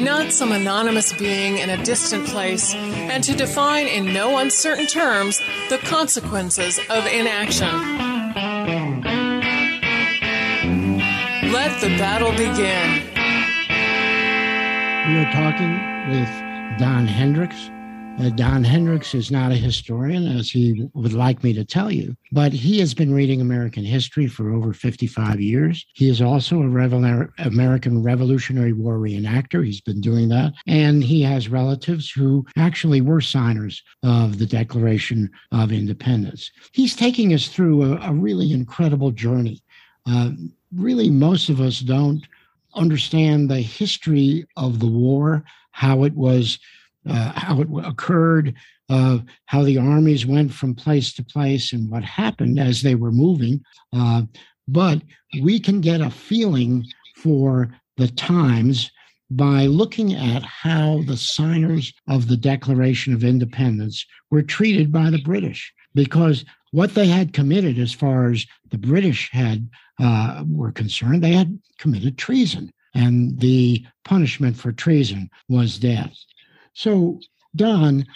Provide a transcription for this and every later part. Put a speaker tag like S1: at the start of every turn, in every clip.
S1: not some anonymous being in a distant place, and to define in no uncertain terms the consequences of inaction. Let the battle begin.
S2: We are talking with Don Hendricks uh, Don Hendricks is not a historian, as he would like me to tell you, but he has been reading American history for over 55 years. He is also a American Revolutionary War reenactor. He's been doing that. And he has relatives who actually were signers of the Declaration of Independence. He's taking us through a, a really incredible journey. Uh, really, most of us don't understand the history of the war, how it was uh, how it occurred, uh, how the armies went from place to place, and what happened as they were moving. Uh, but we can get a feeling for the times by looking at how the signers of the Declaration of Independence were treated by the British, because what they had committed, as far as the British had uh, were concerned, they had committed treason, and the punishment for treason was death. So, Don,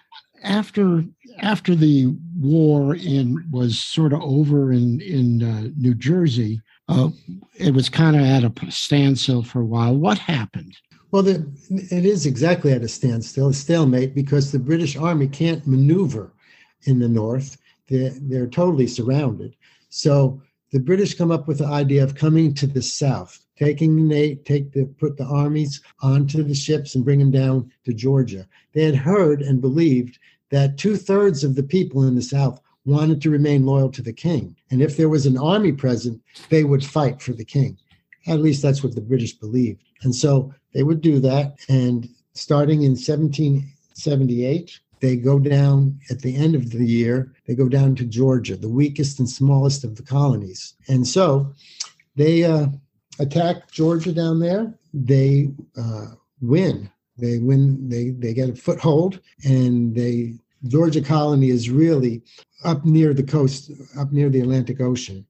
S2: after after the war in was sort of over in in uh, New Jersey, uh, it was kind of at a standstill for a while. What happened?
S3: Well, the, it is exactly at a standstill, a stalemate, because the British Army can't maneuver in the north. They're, they're totally surrounded. So the British come up with the idea of coming to the south taking they take the put the armies onto the ships and bring them down to Georgia. They had heard and believed that two thirds of the people in the South wanted to remain loyal to the king, and if there was an army present, they would fight for the king. At least that's what the British believed, and so they would do that. And starting in 1778, they go down at the end of the year. They go down to Georgia, the weakest and smallest of the colonies, and so they. Uh, attack Georgia down there. They uh, win. They win. They they get a foothold, and they Georgia colony is really up near the coast, up near the Atlantic Ocean,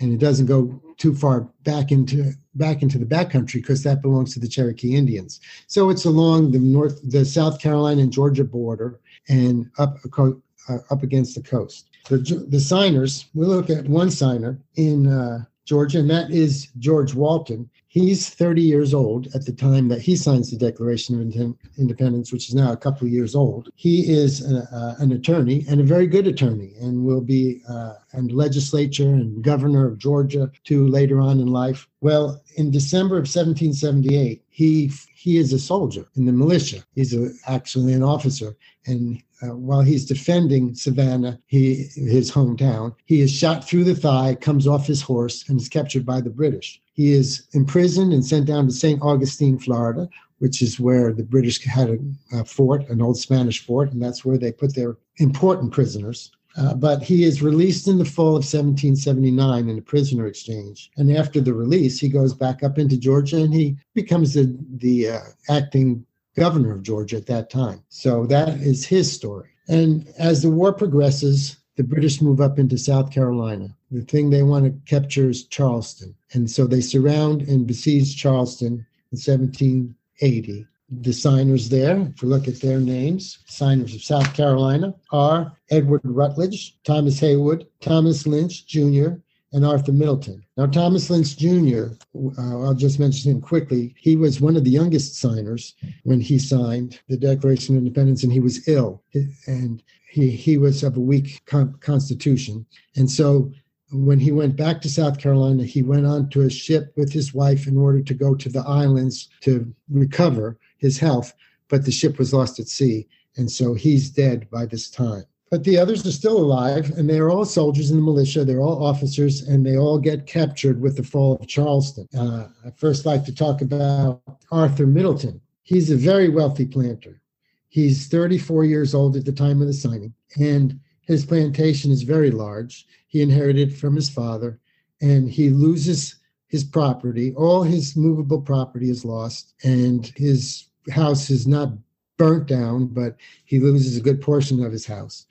S3: and it doesn't go too far back into back into the backcountry because that belongs to the Cherokee Indians. So it's along the north, the South Carolina and Georgia border, and up uh, up against the coast. The the signers. We look at one signer in. Uh, Georgia, and that is George Walton. He's 30 years old at the time that he signs the Declaration of Independence, which is now a couple of years old. He is a, uh, an attorney and a very good attorney, and will be uh, and legislature and governor of Georgia too later on in life. Well, in December of 1778, he he is a soldier in the militia. He's a, actually an officer, and uh, while he's defending Savannah, he his hometown, he is shot through the thigh, comes off his horse, and is captured by the British. He is imprisoned and sent down to St. Augustine, Florida, which is where the British had a, a, fort, an old Spanish fort, and that's where they put their important prisoners. Uh, but he is released in the fall of 1779 in a prisoner exchange. And after the release, he goes back up into Georgia and he becomes the, the uh, acting governor of Georgia at that time. So that is his story. And as the war progresses, the British move up into South Carolina. The thing they want to capture is Charleston. And so they surround and besiege Charleston in 1780. The signers there, if we look at their names, signers of South Carolina are Edward Rutledge, Thomas Heyward, Thomas Lynch Jr., and Arthur Middleton. Now, Thomas Lynch Jr., uh, I'll just mention him quickly. He was one of the youngest signers when he signed the Declaration of Independence, and he was ill, and he he was of a weak con- constitution, and so when he went back to South Carolina, he went on to a ship with his wife in order to go to the islands to recover his health, but the ship was lost at sea. And so he's dead by this time. But the others are still alive, and they're all soldiers in the militia. They're all officers, and they all get captured with the fall of Charleston. Uh, I first like to talk about Arthur Middleton. He's a very wealthy planter. He's 34 years old at the time of the signing, and his plantation is very large. He inherited from his father, and he loses his property. All his movable property is lost, and his house is not burnt down, but he loses a good portion of his house.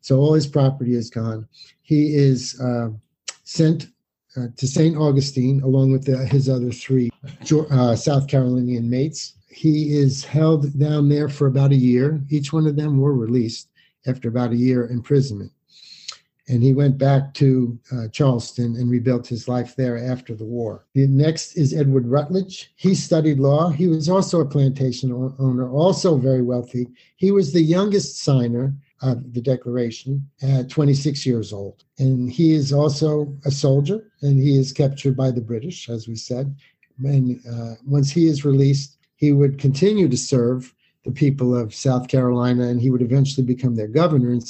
S3: So all his property is gone. He is uh, sent uh, to St. Augustine along with the, his other three uh, South Carolinian mates. He is held down there for about a year. Each one of them were released after about a year imprisonment. And he went back to uh, Charleston and rebuilt his life there after the war. The next is Edward Rutledge. He studied law. He was also a plantation owner, also very wealthy. He was the youngest signer of the Declaration at 26 years old. And he is also a soldier and he is captured by the British, as we said. And uh, once he is released, he would continue to serve the people of South Carolina, and he would eventually become their governor in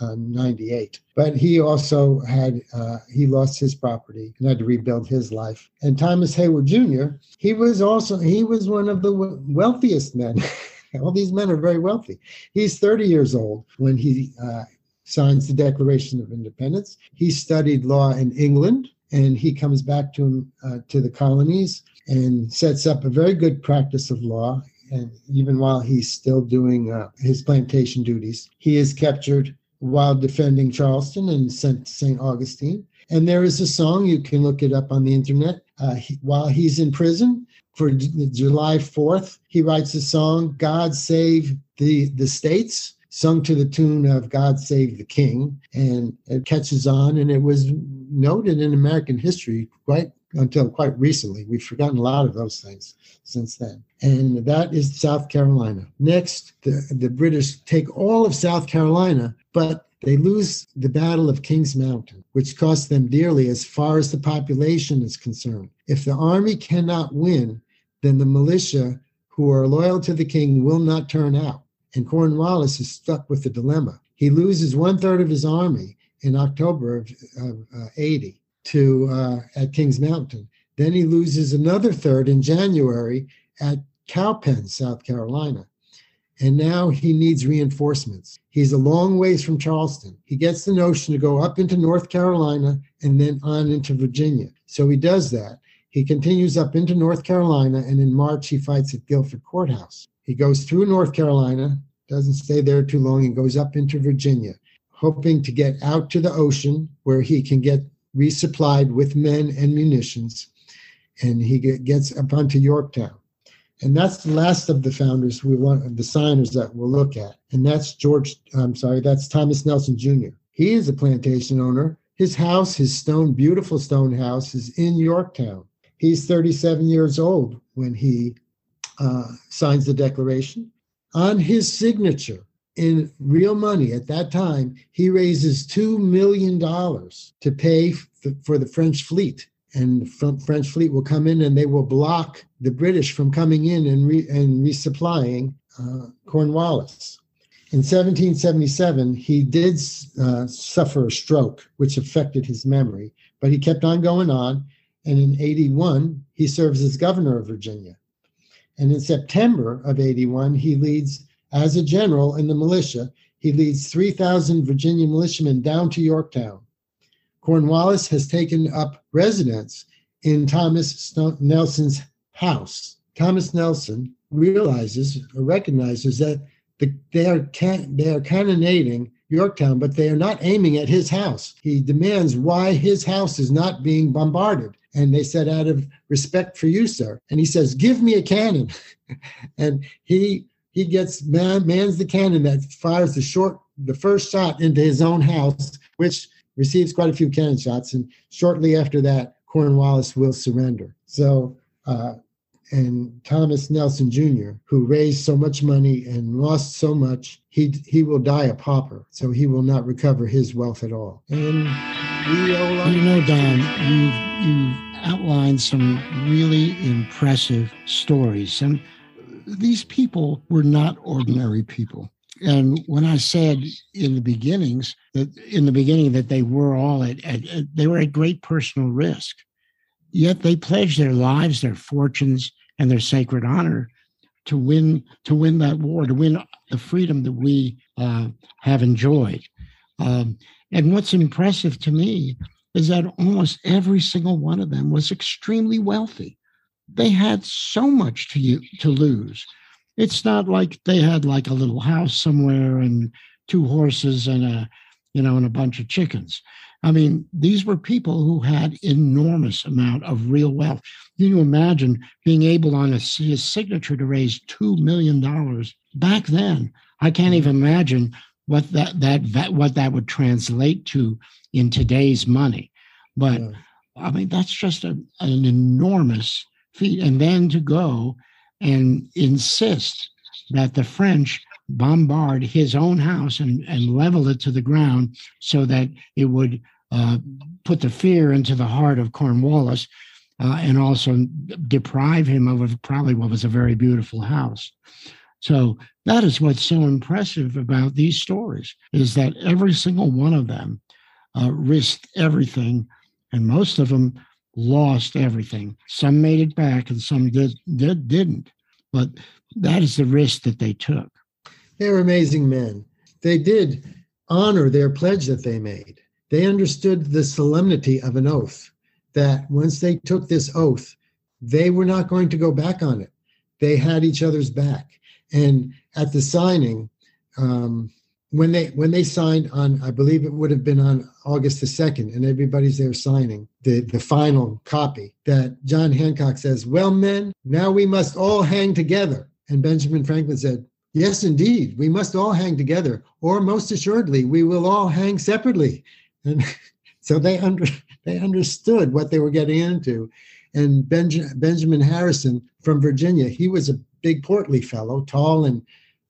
S3: 1798. But he also had uh, he lost his property and had to rebuild his life. And Thomas Heyward Jr. He was also he was one of the wealthiest men. All these men are very wealthy. He's 30 years old when he uh, signs the Declaration of Independence. He studied law in England, and he comes back to uh, to the colonies and sets up a very good practice of law and even while he's still doing uh, his plantation duties, he is captured while defending Charleston and sent to St. Augustine. And there is a song, you can look it up on the internet. Uh, he, while he's in prison for July 4th, he writes a song, God Save the, the States, sung to the tune of God Save the King. And it catches on, and it was noted in American history quite until quite recently. We've forgotten a lot of those things since then. And that is South Carolina. Next, the, the British take all of South Carolina, but they lose the Battle of Kings Mountain, which cost them dearly as far as the population is concerned. If the army cannot win, then the militia who are loyal to the king will not turn out. And Cornwallis is stuck with the dilemma. He loses one third of his army in October of, of uh, 80 to uh, at Kings Mountain. Then he loses another third in January at Cowpen, South Carolina. And now he needs reinforcements. He's a long ways from Charleston. He gets the notion to go up into North Carolina and then on into Virginia. So he does that. He continues up into North Carolina, and in March, he fights at Guilford Courthouse. He goes through North Carolina, doesn't stay there too long, and goes up into Virginia, hoping to get out to the ocean where he can get resupplied with men and munitions, and he gets up onto Yorktown. And that's the last of the founders we want, the signers that we'll look at. And that's George, I'm sorry, that's Thomas Nelson Jr. He is a plantation owner. His house, his stone, beautiful stone house, is in Yorktown. He's 37 years old when he uh, signs the Declaration. On his signature in real money at that time, he raises $2 million to pay for the French fleet. And the French fleet will come in and they will block the British from coming in and, re, and resupplying uh, Cornwallis. In 1777, he did uh, suffer a stroke, which affected his memory, but he kept on going on. And in 81, he serves as governor of Virginia. And in September of 81, he leads as a general in the militia, he leads 3,000 Virginia militiamen down to Yorktown. Cornwallis has taken up residence in Thomas Nelson's house. Thomas Nelson realizes or recognizes that the, they, are can, they are cannonading Yorktown, but they are not aiming at his house. He demands why his house is not being bombarded. And they said, out of respect for you, sir. And he says, give me a cannon. and he he gets man, mans the cannon that fires the short the first shot into his own house, which receives quite a few cannon shots. And shortly after that, Cornwallis will surrender. So, uh, and Thomas Nelson Jr., who raised so much money and lost so much, he he will die a pauper. So he will not recover his wealth at all. And Viola.
S2: You know, Don, you've, you've outlined some really impressive stories. And these people were not ordinary people. And when I said in the beginnings that in the beginning that they were all at, at, at they were at great personal risk, yet they pledged their lives, their fortunes, and their sacred honor to win to win that war, to win the freedom that we uh, have enjoyed. Um, and what's impressive to me is that almost every single one of them was extremely wealthy. They had so much to you, to lose. It's not like they had like a little house somewhere and two horses and a you know and a bunch of chickens. I mean, these were people who had enormous amount of real wealth. Can you imagine being able on a, his signature to raise two million dollars back then? I can't even imagine what that, that that what that would translate to in today's money. But yeah. I mean, that's just a, an enormous feat. And then to go and insist that the French bombard his own house and, and level it to the ground so that it would uh, put the fear into the heart of Cornwallis uh, and also deprive him of probably what was a very beautiful house. So that is what's so impressive about these stories is that every single one of them uh, risked everything, and most of them lost everything. Some made it back, and some did, did didn't. But that is the risk that they took.
S3: They were amazing men. They did honor their pledge that they made. They understood the solemnity of an oath. That once they took this oath, they were not going to go back on it. They had each other's back and at the signing, um, when they when they signed on, I believe it would have been on August the second, and everybody's there signing the the final copy. That John Hancock says, "Well, men, now we must all hang together." And Benjamin Franklin said, "Yes, indeed, we must all hang together, or most assuredly, we will all hang separately." And so they under they understood what they were getting into. And Benj- Benjamin Harrison from Virginia, he was a big portly fellow, tall and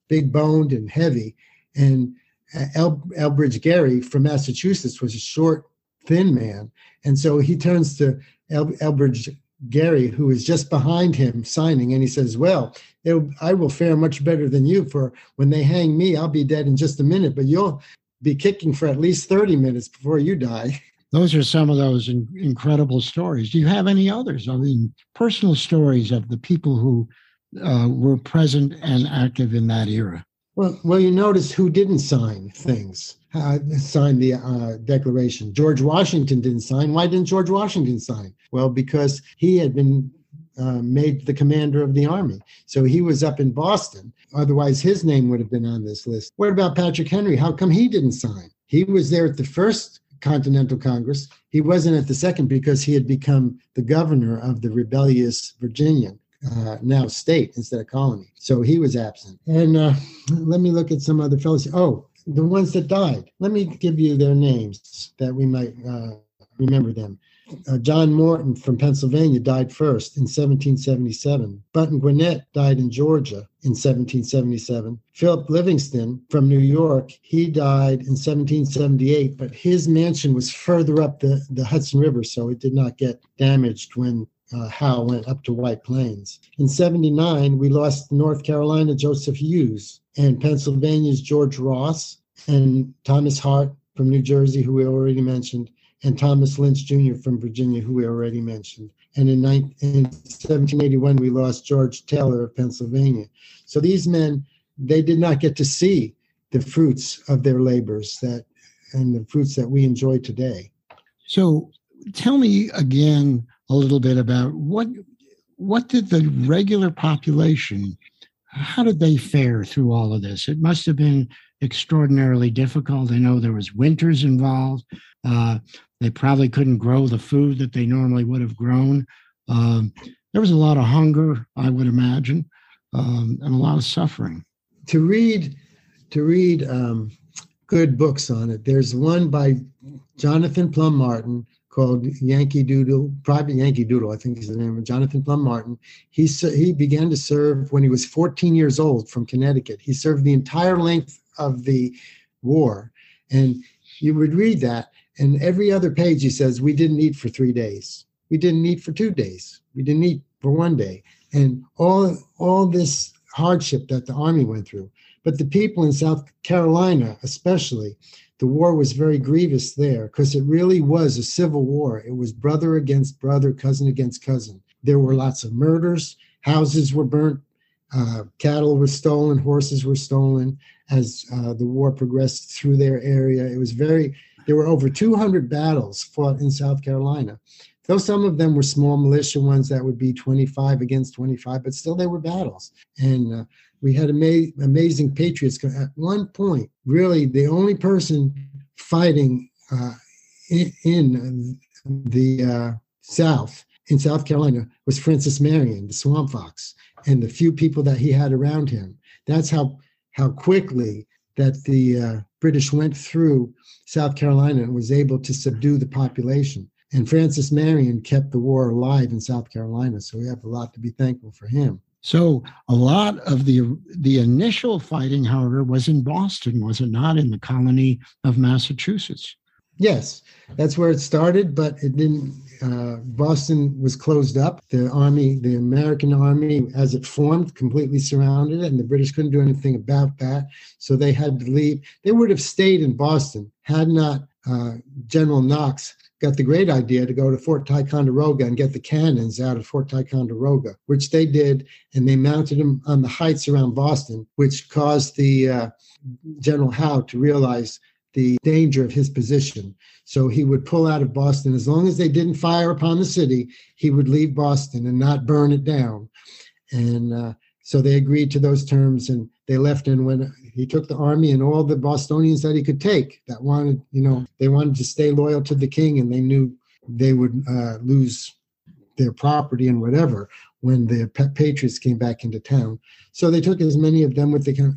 S3: big boned and heavy. And uh, El- Elbridge Gerry from Massachusetts was a short, thin man. And so he turns to El- Elbridge Gerry, who is just behind him signing, and he says, Well, I will fare much better than you, for when they hang me, I'll be dead in just a minute, but you'll be kicking for at least 30 minutes before you die.
S2: Those are some of those in- incredible stories. Do you have any others? I mean, personal stories of the people who uh, were present and active in that era.
S3: Well, well, you notice who didn't sign things, uh, sign the uh, Declaration. George Washington didn't sign. Why didn't George Washington sign? Well, because he had been uh, made the commander of the army. So he was up in Boston. Otherwise, his name would have been on this list. What about Patrick Henry? How come he didn't sign? He was there at the first Continental Congress. He wasn't at the second because he had become the governor of the rebellious Virginian uh, now state instead of colony. So he was absent. And uh, let me look at some other fellows. Oh, the ones that died. Let me give you their names that we might uh, remember them. Uh, John Morton from Pennsylvania died first in 1777. Button Gwinnett died in Georgia in 1777. Philip Livingston from New York, he died in 1778, but his mansion was further up the, the Hudson River, so it did not get damaged when uh, Howe went up to White Plains. In 79, we lost North Carolina Joseph Hewes and Pennsylvania's George Ross and Thomas Hart from New Jersey, who we already mentioned, and Thomas Lynch Jr. from Virginia, who we already mentioned. And in, 19, in 1781, we lost George Taylor of Pennsylvania. So these men, they did not get to see the fruits of their labors that and the fruits that we enjoy today.
S2: So tell me again a little bit about what what did the regular population how did they fare through all of this? It must have been extraordinarily difficult. I know there was winters involved. Uh, they probably couldn't grow the food that they normally would have grown. Um, there was a lot of hunger i would imagine um, and a lot of suffering.
S3: To read to read um, good books on it there's one by jonathan plumb martin called Yankee Doodle, Private Yankee Doodle, I think is the name of Jonathan Plumb Martin. He he began to serve when he was 14 years old from Connecticut. He served the entire length of the war, and you would read that, And every other page he says, we didn't eat for three days. We didn't eat for two days. We didn't eat for one day. And all all this hardship that the army went through. But the people in South Carolina, especially, the war was very grievous there because it really was a civil war. It was brother against brother, cousin against cousin. There were lots of murders, houses were burnt, uh, cattle were stolen, horses were stolen as uh, the war progressed through their area. It was very, there were over 200 battles fought in South Carolina. Though some of them were small militia ones that would be 25 against 25, but still they were battles. And uh, we had ama- amazing patriots. At one point, really, the only person fighting uh, in, in, the uh, South, in South Carolina, was Francis Marion, the Swamp Fox and the few people that he had around him. That's how how quickly that the uh, British went through South Carolina and was able to subdue the population. And Francis Marion kept the war alive in South Carolina, so we have a lot to be thankful for him.
S2: So a lot of the the initial fighting, however, was in Boston, was it not, in the colony of Massachusetts?
S3: Yes, that's where it started, but it didn't. Uh, Boston was closed up. The army, the American army, as it formed, completely surrounded it, and the British couldn't do anything about that. So they had to leave. They would have stayed in Boston had not uh, General Knox got the great idea to go to Fort Ticonderoga and get the cannons out of Fort Ticonderoga, which they did, and they mounted them on the heights around Boston, which caused the uh, General Howe to realize the danger of his position. So he would pull out of Boston. As long as they didn't fire upon the city, he would leave Boston and not burn it down. And uh, so they agreed to those terms and they left. And when he took the army and all the Bostonians that he could take that wanted, you know, they wanted to stay loyal to the king and they knew they would uh, lose their property and whatever when the patriots came back into town. So they took as many of them with the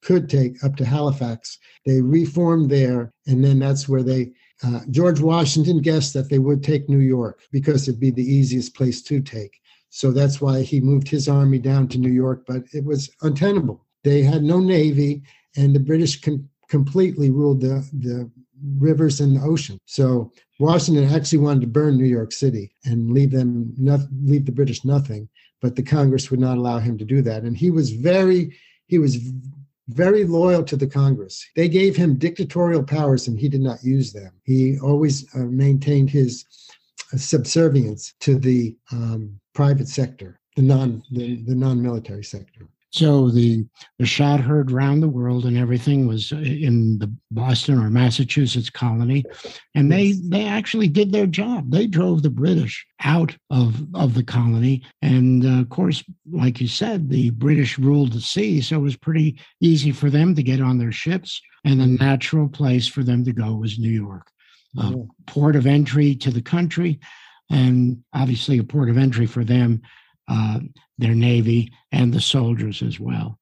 S3: could take up to Halifax. They reformed there, and then that's where they. Uh, George Washington guessed that they would take New York because it'd be the easiest place to take. So that's why he moved his army down to New York, but it was untenable. They had no navy, and the British com- completely ruled the, the rivers and the ocean. So Washington actually wanted to burn New York City and leave them not, leave the British nothing, but the Congress would not allow him to do that. And he was very he was very loyal to the Congress. They gave him dictatorial powers and he did not use them. He always uh, maintained his uh, subservience to the um, private sector, the non the, the non-military sector.
S2: So the the shot heard round the world, and everything was uh, in the Boston or Massachusetts colony, and they they actually did their job. They drove the British out of of the colony, and uh, of course, like you said, the British ruled the sea, so it was pretty easy for them to get on their ships, and the natural place for them to go was New York, a port of entry to the country, and obviously a port of entry for them uh, their navy and the soldiers as well.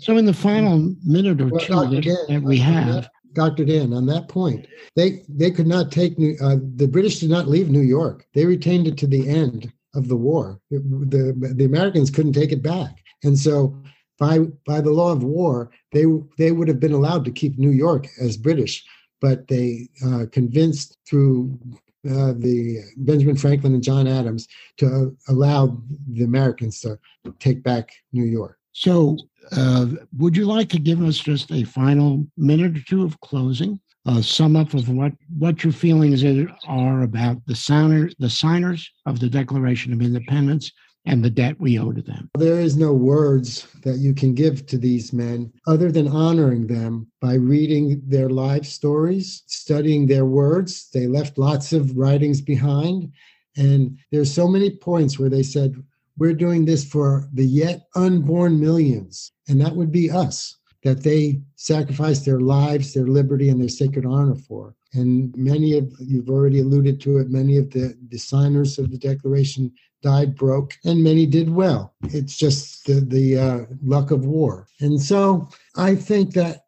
S2: So, in the final minute or well, two that, Dan, that, we have,
S3: Dr. Dan, on that point, they they could not take New, uh, the British did not leave New York. They retained it to the end of the war. It, the the Americans couldn't take it back, and so by by the law of war, they they would have been allowed to keep New York as British, but they uh, convinced through uh, the Benjamin Franklin and John Adams to allow the Americans to take back New York.
S2: So, uh, would you like to give us just a final minute or two of closing? a sum up of what, what your feelings are about the signers, the signers of the Declaration of Independence and the debt we owe to them.
S3: There is no words that you can give to these men other than honoring them by reading their life stories, studying their words. They left lots of writings behind. And there's so many points where they said, We're doing this for the yet unborn millions. And that would be us, that they sacrificed their lives, their liberty, and their sacred honor for. And many of you've already alluded to it, many of the, the signers of the Declaration died broke, and many did well. It's just the, the uh, luck of war. And so I think that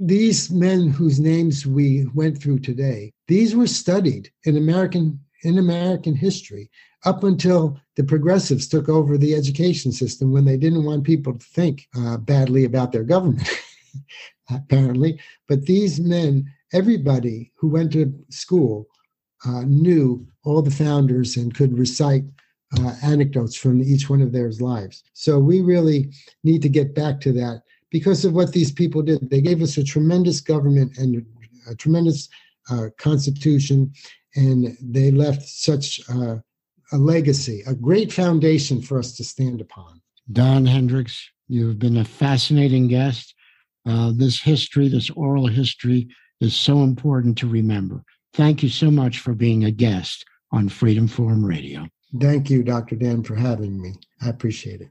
S3: these men whose names we went through today, these were studied in American in American history up until the progressives took over the education system when they didn't want people to think uh, badly about their government, apparently. But these men everybody who went to school uh, knew all the founders and could recite uh, anecdotes from each one of their lives. So we really need to get back to that because of what these people did. They gave us a tremendous government and a tremendous uh, constitution, and they left such uh, a legacy, a great foundation for us to stand upon.
S2: Don Hendricks, you've been a fascinating guest. Uh, this history, this oral history, is so important to remember. Thank you so much for being a guest on Freedom Forum Radio.
S3: Thank you, Dr. Dan, for having me. I appreciate it.